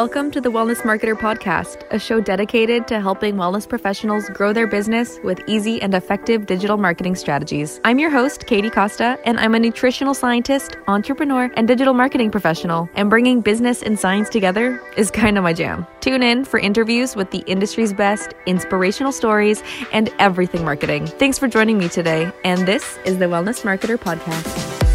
Welcome to the Wellness Marketer Podcast, a show dedicated to helping wellness professionals grow their business with easy and effective digital marketing strategies. I'm your host, Katie Costa, and I'm a nutritional scientist, entrepreneur, and digital marketing professional. And bringing business and science together is kind of my jam. Tune in for interviews with the industry's best, inspirational stories, and everything marketing. Thanks for joining me today. And this is the Wellness Marketer Podcast.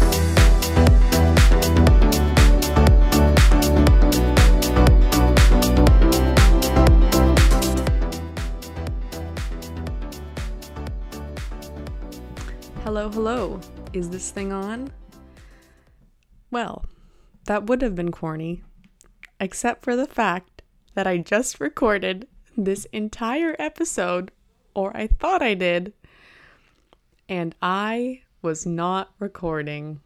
Hello. Is this thing on? Well, that would have been corny, except for the fact that I just recorded this entire episode, or I thought I did, and I was not recording.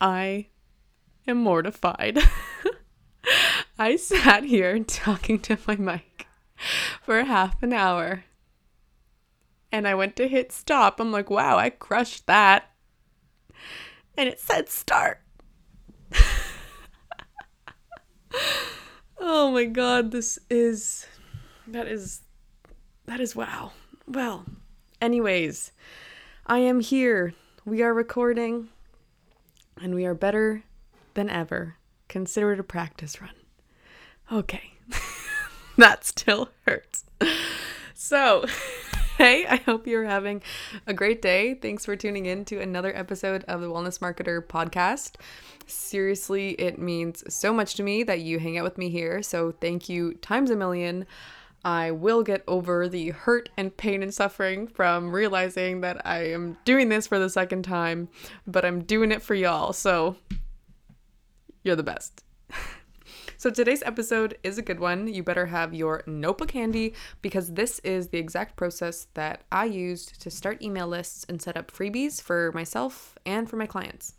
I am mortified. I sat here talking to my mic for half an hour and I went to hit stop. I'm like, wow, I crushed that. And it said start. oh my god, this is that is that is wow. Well, anyways, I am here. We are recording and we are better than ever. Consider it a practice run. Okay. that still hurts. So, Hey, I hope you're having a great day. Thanks for tuning in to another episode of the Wellness Marketer podcast. Seriously, it means so much to me that you hang out with me here. So, thank you times a million. I will get over the hurt and pain and suffering from realizing that I am doing this for the second time, but I'm doing it for y'all. So, you're the best. So today's episode is a good one. You better have your notebook handy because this is the exact process that I used to start email lists and set up freebies for myself and for my clients.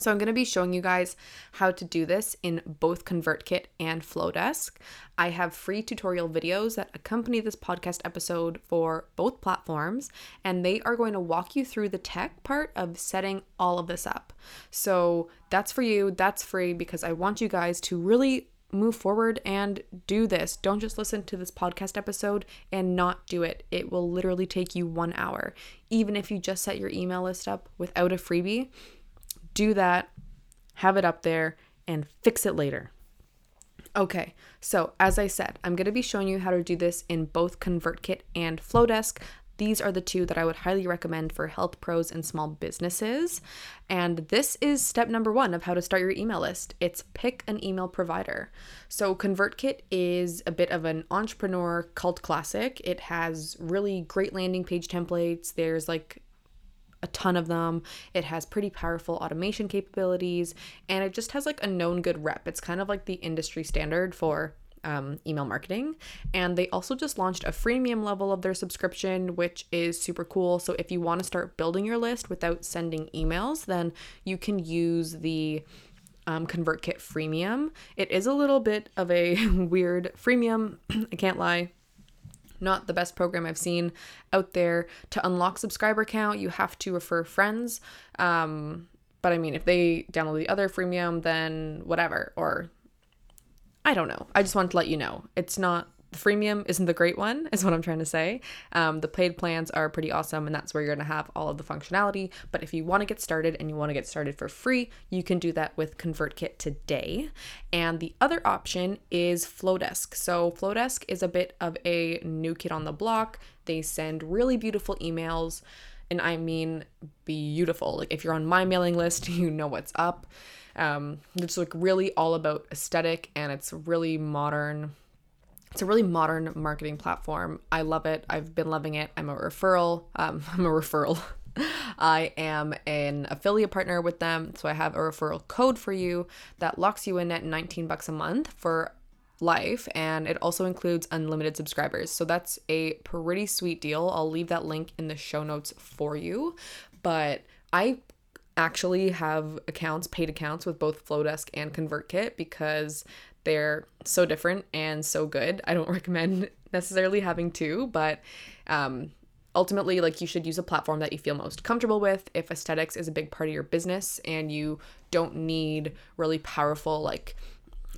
So I'm going to be showing you guys how to do this in both ConvertKit and Flodesk. I have free tutorial videos that accompany this podcast episode for both platforms, and they are going to walk you through the tech part of setting all of this up. So that's for you, that's free because I want you guys to really move forward and do this. Don't just listen to this podcast episode and not do it. It will literally take you one hour. Even if you just set your email list up without a freebie, do that, have it up there, and fix it later. Okay, so as I said, I'm going to be showing you how to do this in both ConvertKit and Flodesk. These are the two that I would highly recommend for health pros and small businesses. And this is step number one of how to start your email list. It's pick an email provider. So, ConvertKit is a bit of an entrepreneur cult classic. It has really great landing page templates. There's like a ton of them. It has pretty powerful automation capabilities and it just has like a known good rep. It's kind of like the industry standard for um, email marketing. And they also just launched a freemium level of their subscription, which is super cool. So if you want to start building your list without sending emails, then you can use the um, ConvertKit freemium. It is a little bit of a weird freemium, I can't lie not the best program I've seen out there. To unlock subscriber count, you have to refer friends. Um, but I mean, if they download the other freemium, then whatever. Or I don't know. I just wanted to let you know. It's not the freemium isn't the great one, is what I'm trying to say. Um, the paid plans are pretty awesome, and that's where you're going to have all of the functionality. But if you want to get started and you want to get started for free, you can do that with ConvertKit today. And the other option is Flodesk. So, Flodesk is a bit of a new kid on the block. They send really beautiful emails, and I mean beautiful. Like, if you're on my mailing list, you know what's up. Um, it's like really all about aesthetic and it's really modern it's a really modern marketing platform. I love it. I've been loving it. I'm a referral. Um, I'm a referral. I am an affiliate partner with them, so I have a referral code for you that locks you in at 19 bucks a month for life and it also includes unlimited subscribers. So that's a pretty sweet deal. I'll leave that link in the show notes for you. But I actually have accounts, paid accounts with both Flodesk and ConvertKit because they're so different and so good. I don't recommend necessarily having two, but um, ultimately, like you should use a platform that you feel most comfortable with. If aesthetics is a big part of your business and you don't need really powerful, like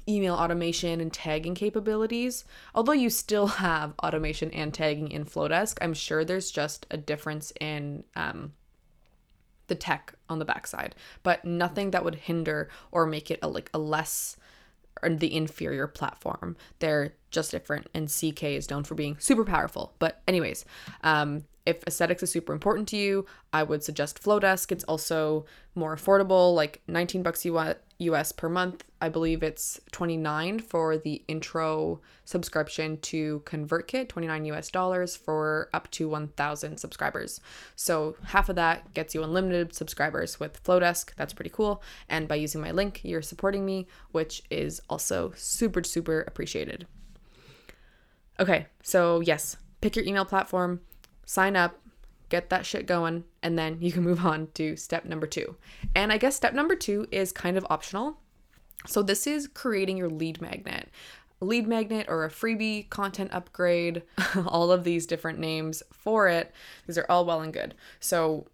email automation and tagging capabilities. Although you still have automation and tagging in Flodesk, I'm sure there's just a difference in um, the tech on the backside, but nothing that would hinder or make it a like a less or the inferior platform. They're just different, and CK is known for being super powerful. But anyways, um, if aesthetics is super important to you, I would suggest Flodesk. It's also more affordable, like 19 bucks US per month. I believe it's 29 for the intro subscription to ConvertKit, 29 US dollars for up to 1000 subscribers. So half of that gets you unlimited subscribers with Flodesk. That's pretty cool. And by using my link, you're supporting me, which is also super super appreciated. Okay, so yes, pick your email platform sign up, get that shit going, and then you can move on to step number two. And I guess step number two is kind of optional. So this is creating your lead magnet. lead magnet or a freebie content upgrade, all of these different names for it. These are all well and good. So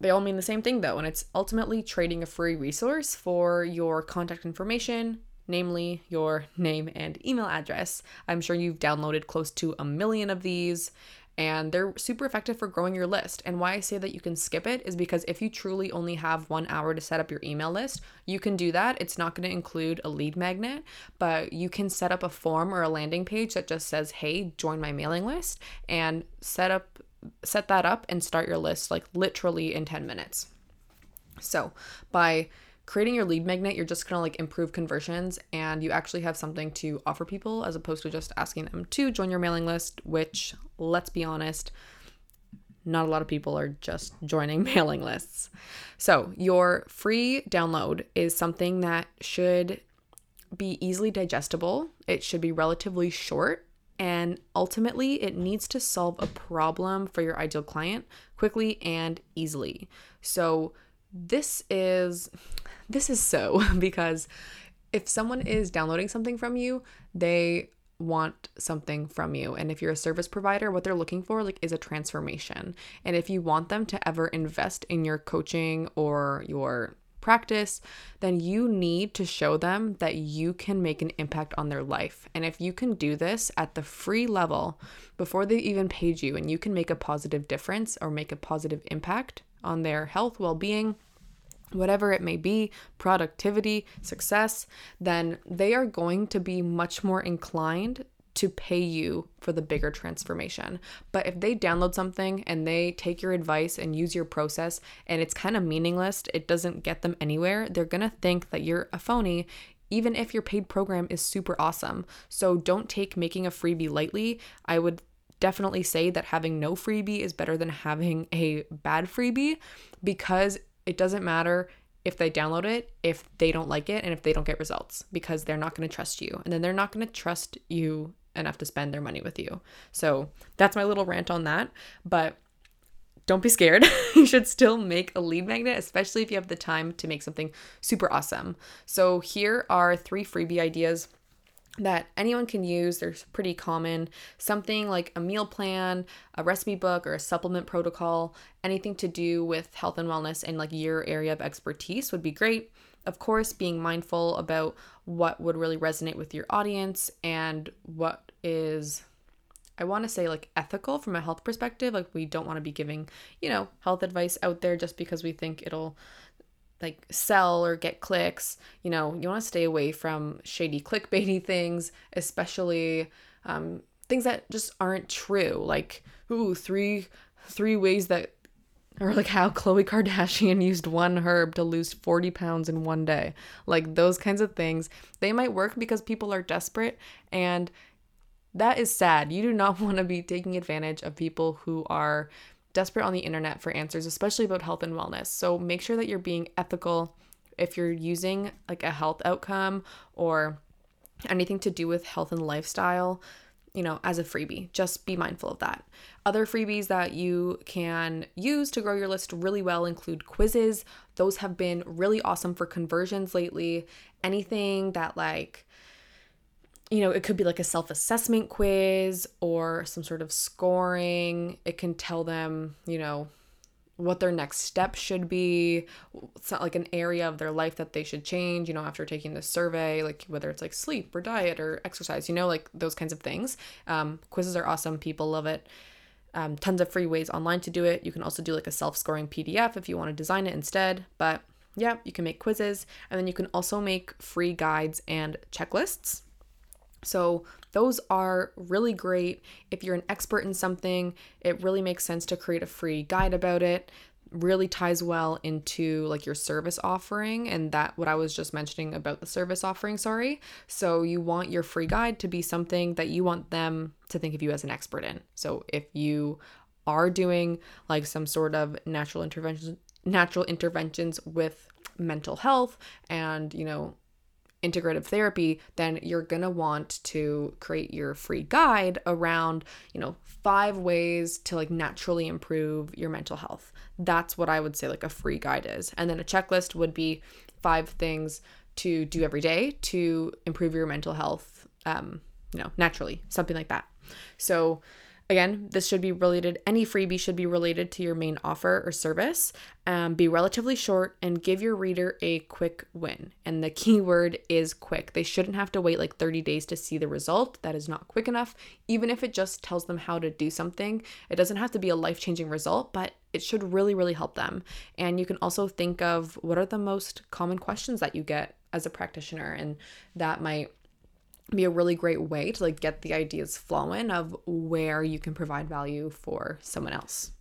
they all mean the same thing though, and it's ultimately trading a free resource for your contact information, namely your name and email address. I'm sure you've downloaded close to a million of these and they're super effective for growing your list. And why I say that you can skip it is because if you truly only have one hour to set up your email list, you can do that. It's not going to include a lead magnet, but you can set up a form or a landing page that just says, hey, join my mailing list, and set up set that up and start your list like literally in 10 minutes. So, by creating your lead magnet, you're just gonna like improve conversions and you actually have something to offer people as opposed to just asking them to join your mailing list, which, let's be honest, not a lot of people are just joining mailing lists. So, your free download is something that should be easily digestible, it should be relatively short, and ultimately, it needs to solve a problem for your ideal client quickly and easily. So, this is this is so because if someone is downloading something from you, they want something from you. And if you're a service provider, what they're looking for like is a transformation. And if you want them to ever invest in your coaching or your practice, then you need to show them that you can make an impact on their life. And if you can do this at the free level before they even paid you and you can make a positive difference or make a positive impact on their health, well-being, whatever it may be, productivity, success, then they are going to be much more inclined to pay you for the bigger transformation. But if they download something and they take your advice and use your process and it's kind of meaningless, it doesn't get them anywhere, they're to think that you're a phony even if your paid program is super awesome. So don't take making a freebie lightly. I would definitely say that having no freebie is better than having a bad freebie because it doesn't matter if they download it if they don't like it and if they don't get results because they're not going to trust you and then they're not going to trust you enough to spend their money with you. So that's my little rant on that. But don't be scared. you should still make a lead magnet, especially if you have the time to make something super awesome. So here are three freebie ideas that anyone can use. They're pretty common. Something like a meal plan, a recipe book, or a supplement protocol, anything to do with health and wellness and like your area of expertise would be great. Of course, being mindful about what would really resonate with your audience and what is I want to say like ethical from a health perspective. Like we don't want to be giving, you know, health advice out there just because we think it'll like sell or get clicks. You know, you want to stay away from shady clickbaity things, especially um, things that just aren't true. Like, ooh, three three ways that or like how Khloe Kardashian used one herb to lose 40 pounds in one day. Like those kinds of things, they might work because people are desperate and that is sad. You do not want to be taking advantage of people who are desperate on the internet for answers, especially about health and wellness. So make sure that you're being ethical if you're using like a health outcome or anything to do with health and lifestyle, you know, as a freebie. Just be mindful of that. Other freebies that you can use to grow your list really well include quizzes. Those have been really awesome for conversions lately. Anything that like you know, it could be like a self assessment quiz or some sort of scoring. It can tell them, you know, what their next step should be. It's not like an area of their life that they should change, you know, after taking this survey, like whether it's like sleep or diet or exercise, you know, like those kinds of things. Um, quizzes are awesome. People love it. Um, tons of free ways online to do it. You can also do like a self scoring PDF if you want to design it instead. But yeah, you can make quizzes and then you can also make free guides and checklists. So, those are really great. If you're an expert in something, it really makes sense to create a free guide about it. Really ties well into like your service offering and that what I was just mentioning about the service offering, sorry. So, you want your free guide to be something that you want them to think of you as an expert in. So, if you are doing like some sort of natural intervention natural interventions with mental health and, you know, integrative therapy, then you're going to want to create your free guide around, you know, five ways to like naturally improve your mental health. That's what I would say like a free guide is. And then a checklist would be five things to do every day to improve your mental health um, you know, naturally, something like that. So Again, this should be related, any freebie should be related to your main offer or service. Um, be relatively short and give your reader a quick win. And the key word is quick. They shouldn't have to wait like 30 days to see the result. That is not quick enough. Even if it just tells them how to do something, it doesn't have to be a life changing result, but it should really, really help them. And you can also think of what are the most common questions that you get as a practitioner, and that might be a really great way to like get the ideas flowing of where you can provide value for someone else.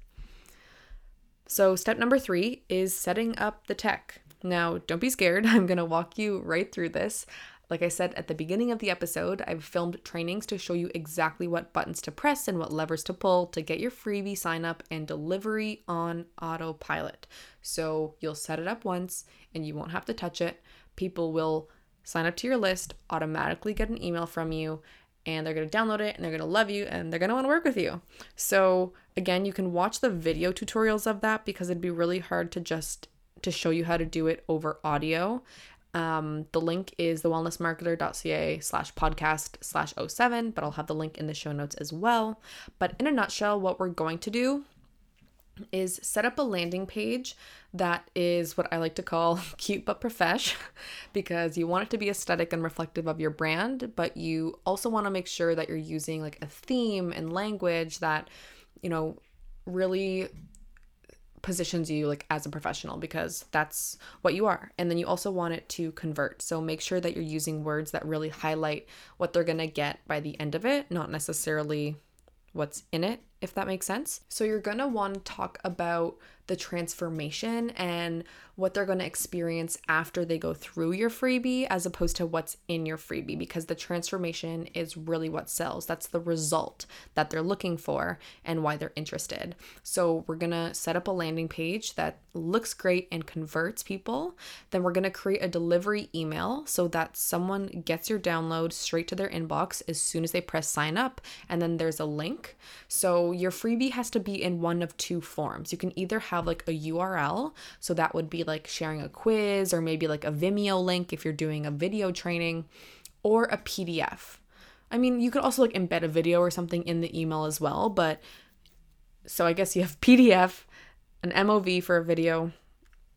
So, step number three is setting up the tech. Now, don't be scared. I'm going to walk you right through this. Like I said at the beginning of the episode, I've filmed trainings to show you exactly what buttons to press and what levers to pull to get your freebie sign up and delivery on autopilot. So you'll set it up once and you won't have to touch it. People will sign up to your list, automatically get an email from you, and they're going to download it and they're going to love you and they're going to want to work with you. So, again, you can watch the video tutorials of that because it'd be really hard to just to show you how to do it over audio. Um, the link is thewellnessmarketer.ca slash podcast slash 07, but I'll have the link in the show notes as well. But in a nutshell, what we're going to do is set up a landing page that is what I like to call cute but profesh because you want it to be aesthetic and reflective of your brand, but you also want to make sure that you're using like a theme and language that, you know, really positions you like as a professional because that's what you are. And then you also want it to convert. So make sure that you're using words that really highlight what they're going to get by the end of it, not necessarily what's in it if that makes sense. So you're going to want to talk about the transformation and what they're going to experience after they go through your freebie as opposed to what's in your freebie because the transformation is really what sells. That's the result that they're looking for and why they're interested. So we're going to set up a landing page that looks great and converts people. Then we're going to create a delivery email so that someone gets your download straight to their inbox as soon as they press sign up and then there's a link. So your freebie has to be in one of two forms. You can either have like a URL, so that would be like sharing a quiz or maybe like a Vimeo link if you're doing a video training, or a PDF. I mean, you could also like embed a video or something in the email as well, but so I guess you have PDF, an MOV for a video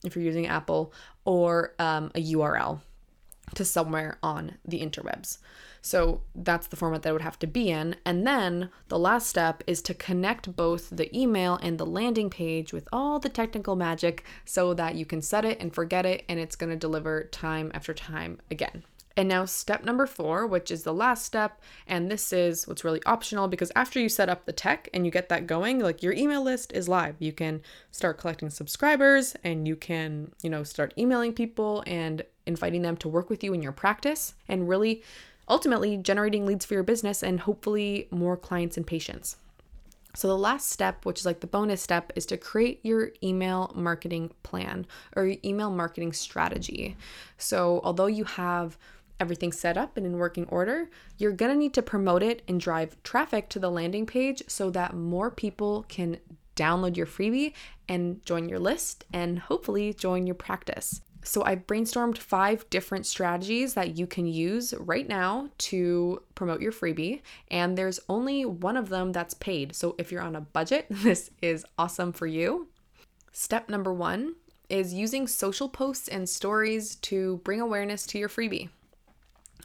if you're using Apple, or um, a URL to somewhere on the interwebs. So that's the format that it would have to be in. And then the last step is to connect both the email and the landing page with all the technical magic so that you can set it and forget it and it's going to deliver time after time again. And now, step number four, which is the last step, and this is what's really optional because after you set up the tech and you get that going, like your email list is live. You can start collecting subscribers and you can, you know, start emailing people and inviting them to work with you in your practice and really ultimately generating leads for your business and hopefully more clients and patients. So, the last step, which is like the bonus step, is to create your email marketing plan or your email marketing strategy. So, although you have everything set up and in working order, you're gonna need to promote it and drive traffic to the landing page so that more people can download your freebie and join your list and hopefully join your practice. So I've brainstormed five different strategies that you can use right now to promote your freebie, and there's only one of them that's paid. So if you're on a budget, this is awesome for you. Step number one is using social posts and stories to bring awareness to your freebie.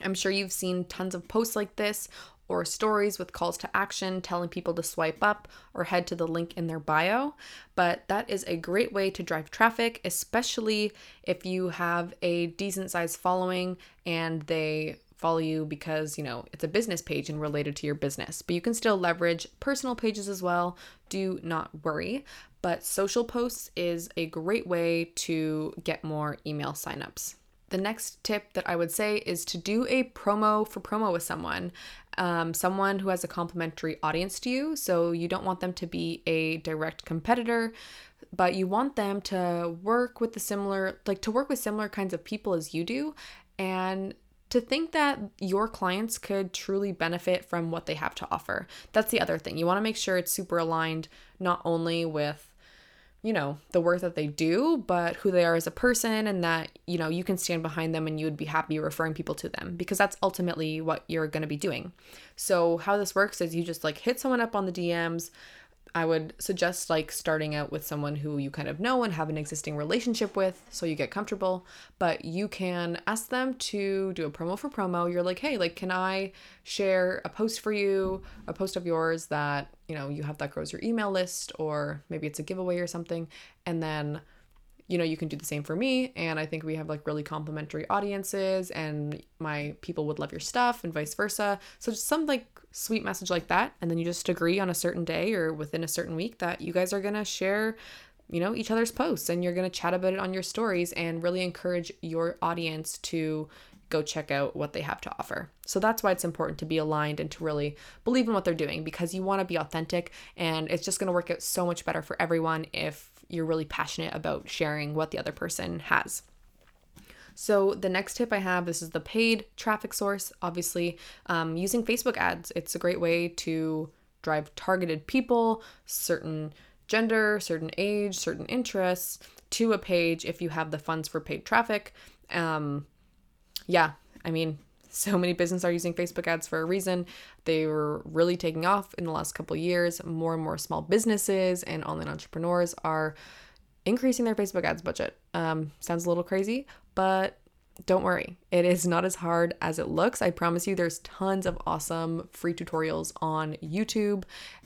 I'm sure you've seen tons of posts like this or stories with calls to action telling people to swipe up or head to the link in their bio. But that is a great way to drive traffic, especially if you have a decent sized following and they follow you because, you know, it's a business page and related to your business. But you can still leverage personal pages as well. Do not worry. But social posts is a great way to get more email signups. The next tip that I would say is to do a promo for promo with someone, um, someone who has a complementary audience to you. So you don't want them to be a direct competitor, but you want them to work with the similar, like to work with similar kinds of people as you do. And to think that your clients could truly benefit from what they have to offer. That's the other thing. You want to make sure it's super aligned, not only with you know, the work that they do, but who they are as a person, and that, you know, you can stand behind them and you would be happy referring people to them because that's ultimately what you're going to be doing. So, how this works is you just like hit someone up on the DMs, I would suggest like starting out with someone who you kind of know and have an existing relationship with so you get comfortable. But you can ask them to do a promo for promo. You're like, hey, like, can I share a post for you, a post of yours that, you know, you have that grows your email list, or maybe it's a giveaway or something. And then you know, you can do the same for me. And I think we have like really complementary audiences, and my people would love your stuff, and vice versa. So just some like sweet message like that. And then you just agree on a certain day or within a certain week that you guys are going to share you know each other's posts and you're going to chat about it on your stories and really encourage your audience to go check out what they have to offer. So that's why it's important to be aligned and to really believe in what they're doing because you want to be authentic and it's just going to work out so much better for everyone if you're really passionate about sharing what the other person has. So, the next tip I have this is the paid traffic source. Obviously, um, using Facebook ads, it's a great way to drive targeted people, certain gender, certain age, certain interests to a page if you have the funds for paid traffic. Um, yeah, I mean, so many businesses are using Facebook ads for a reason. They were really taking off in the last couple years. More and more small businesses and online entrepreneurs are increasing their Facebook ads budget. Um, sounds a little crazy, but don't worry, it is not as hard as it looks. I promise you, there's tons of awesome free tutorials on YouTube,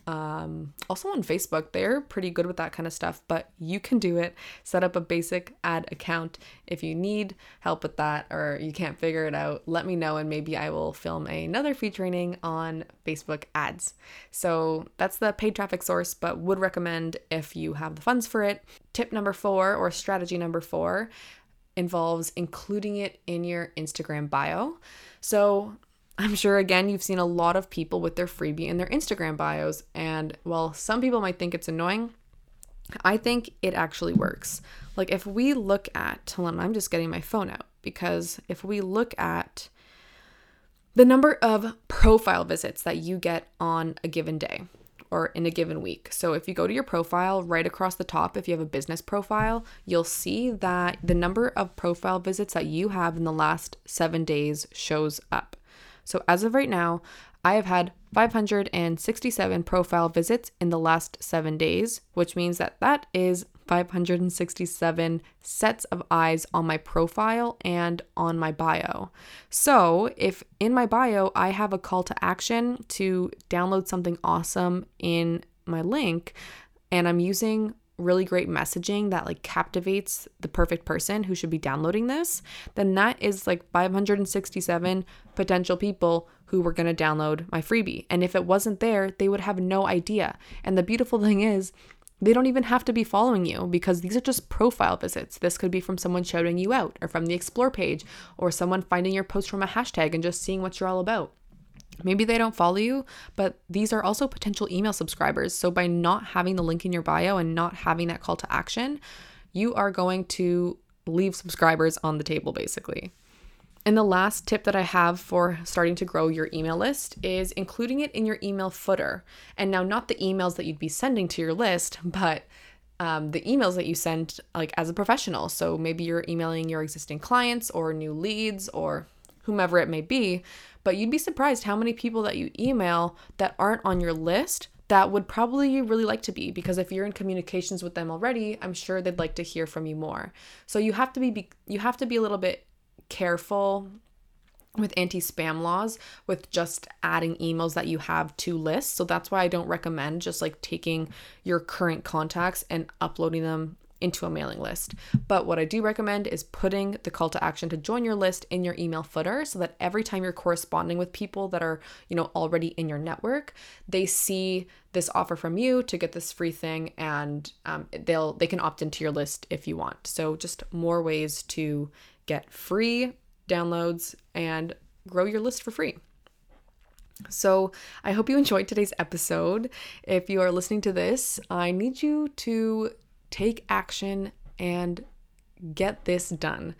um, also on Facebook. They're pretty good with that kind of stuff, but you can do it. Set up a basic ad account. If you need help with that or you can't figure it out, let me know and maybe I will film another free training on Facebook ads. So that's the paid traffic source, but would recommend if you have the funds for it. Tip number four or strategy number four involves including it in your Instagram bio. So I'm sure again you've seen a lot of people with their freebie in their Instagram bios. And while some people might think it's annoying, I think it actually works. Like if we look at, hold I'm just getting my phone out because if we look at the number of profile visits that you get on a given day, or in a given week. So if you go to your profile right across the top, if you have a business profile, you'll see that the number of profile visits that you have in the last seven days shows up. So as of right now, I have had 567 profile visits in the last seven days, which means that that is 567 sets of eyes on my profile and on my bio. So, if in my bio I have a call to action to download something awesome in my link, and I'm using really great messaging that like captivates the perfect person who should be downloading this, then that is like 567 potential people who were going to download my freebie. And if it wasn't there, they would have no idea. And the beautiful thing is, they don't even have to be following you because these are just profile visits. This could be from someone shouting you out or from the explore page or someone finding your post from a hashtag and just seeing what you're all about. Maybe they don't follow you, but these are also potential email subscribers. So by not having the link in your bio and not having that call to action, you are going to leave subscribers on the table basically. And the last tip that I have for starting to grow your email list is including it in your email footer. And now, not the emails that you'd be sending to your list, but um, the emails that you send like as a professional. So maybe you're emailing your existing clients or new leads or whomever it may be. But you'd be surprised how many people that you email that aren't on your list that would probably really like to be because if you're in communications with them already, I'm sure they'd like to hear from you more. So you have to be you have to be a little bit careful with anti-spam laws with just adding emails that you have to lists. So that's why I don't recommend just like taking your current contacts and uploading them into a mailing list. But what I do recommend is putting the call to action to join your list in your email footer so that every time you're corresponding with people that are, you know, already in your network, they see this offer from you to get this free thing and um, they'll they can opt into your list if you want. So just more ways to get free downloads and grow your list for free. So, I hope you enjoyed today's episode. If you are listening to this, I need you to take action and get this done.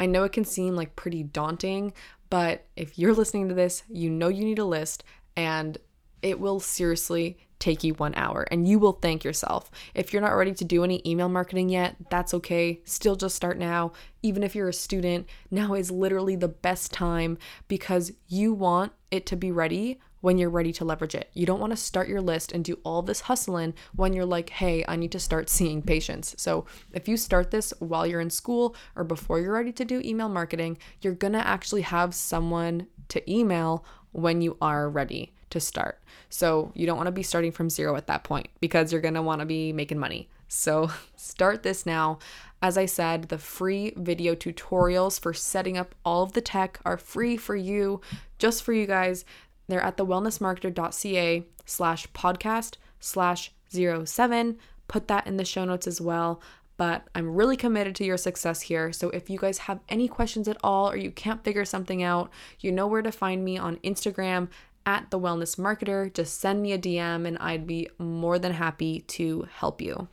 I know it can seem like pretty daunting, but if you're listening to this, you know you need a list and it will seriously take you one hour and you will thank yourself. If you're not ready to do any email marketing yet, that's okay. Still just start now. Even if you're a student, now is literally the best time because you want it to be ready when you're ready to leverage it. You don't want to start your list and do all this hustling when you're like, hey, I need to start seeing patients. So if you start this while you're in school or before you're ready to do email marketing, you're going to actually have someone to email when you are ready to start. So you don't want to be starting from zero at that point because you're going to want to be making money. So start this now. As I said, the free video tutorials for setting up all of the tech are free for you, just for you guys. They're at thewellnessmarketer.ca slash podcast slash zero seven. Put that in the show notes as well. But I'm really committed to your success here. So if you guys have any questions at all or you can't figure something out, you know where to find me on Instagram at the wellness marketer. Just send me a DM and I'd be more than happy to help you.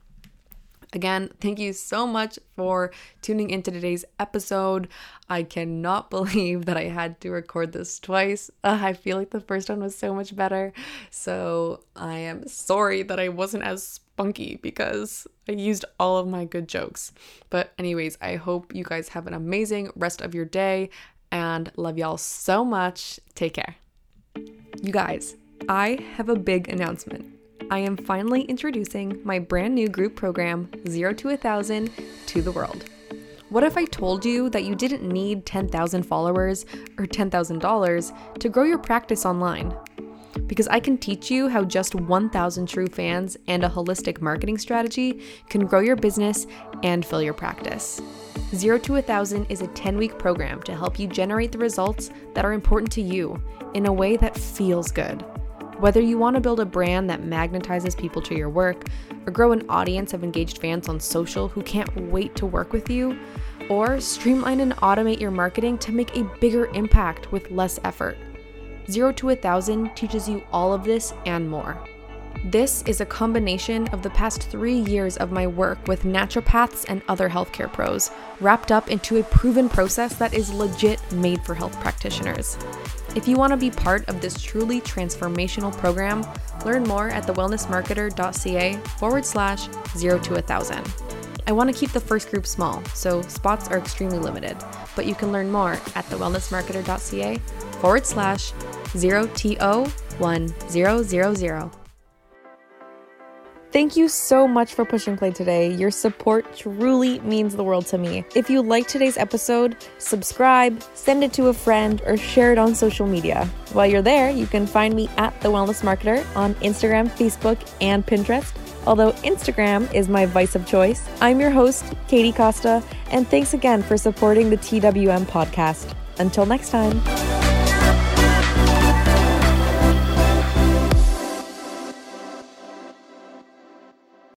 Again, thank you so much for tuning into today's episode. I cannot believe that I had to record this twice. Uh, I feel like the first one was so much better. So I am sorry that I wasn't as spunky because I used all of my good jokes. But, anyways, I hope you guys have an amazing rest of your day and love y'all so much. Take care. You guys, I have a big announcement. I am finally introducing my brand new group program, Zero to a Thousand, to the world. What if I told you that you didn't need 10,000 followers or $10,000 to grow your practice online? Because I can teach you how just 1,000 true fans and a holistic marketing strategy can grow your business and fill your practice. Zero to a Thousand is a 10 week program to help you generate the results that are important to you in a way that feels good. Whether you want to build a brand that magnetizes people to your work, or grow an audience of engaged fans on social who can't wait to work with you, or streamline and automate your marketing to make a bigger impact with less effort. Zero to a Thousand teaches you all of this and more. This is a combination of the past three years of my work with naturopaths and other healthcare pros, wrapped up into a proven process that is legit made for health practitioners. If you want to be part of this truly transformational program, learn more at thewellnessmarketer.ca forward slash zero to a thousand. I want to keep the first group small, so spots are extremely limited, but you can learn more at thewellnessmarketer.ca forward slash zero TO one zero zero zero. Thank you so much for pushing play today. Your support truly means the world to me. If you liked today's episode, subscribe, send it to a friend, or share it on social media. While you're there, you can find me at The Wellness Marketer on Instagram, Facebook, and Pinterest. Although Instagram is my vice of choice, I'm your host, Katie Costa, and thanks again for supporting the TWM podcast. Until next time.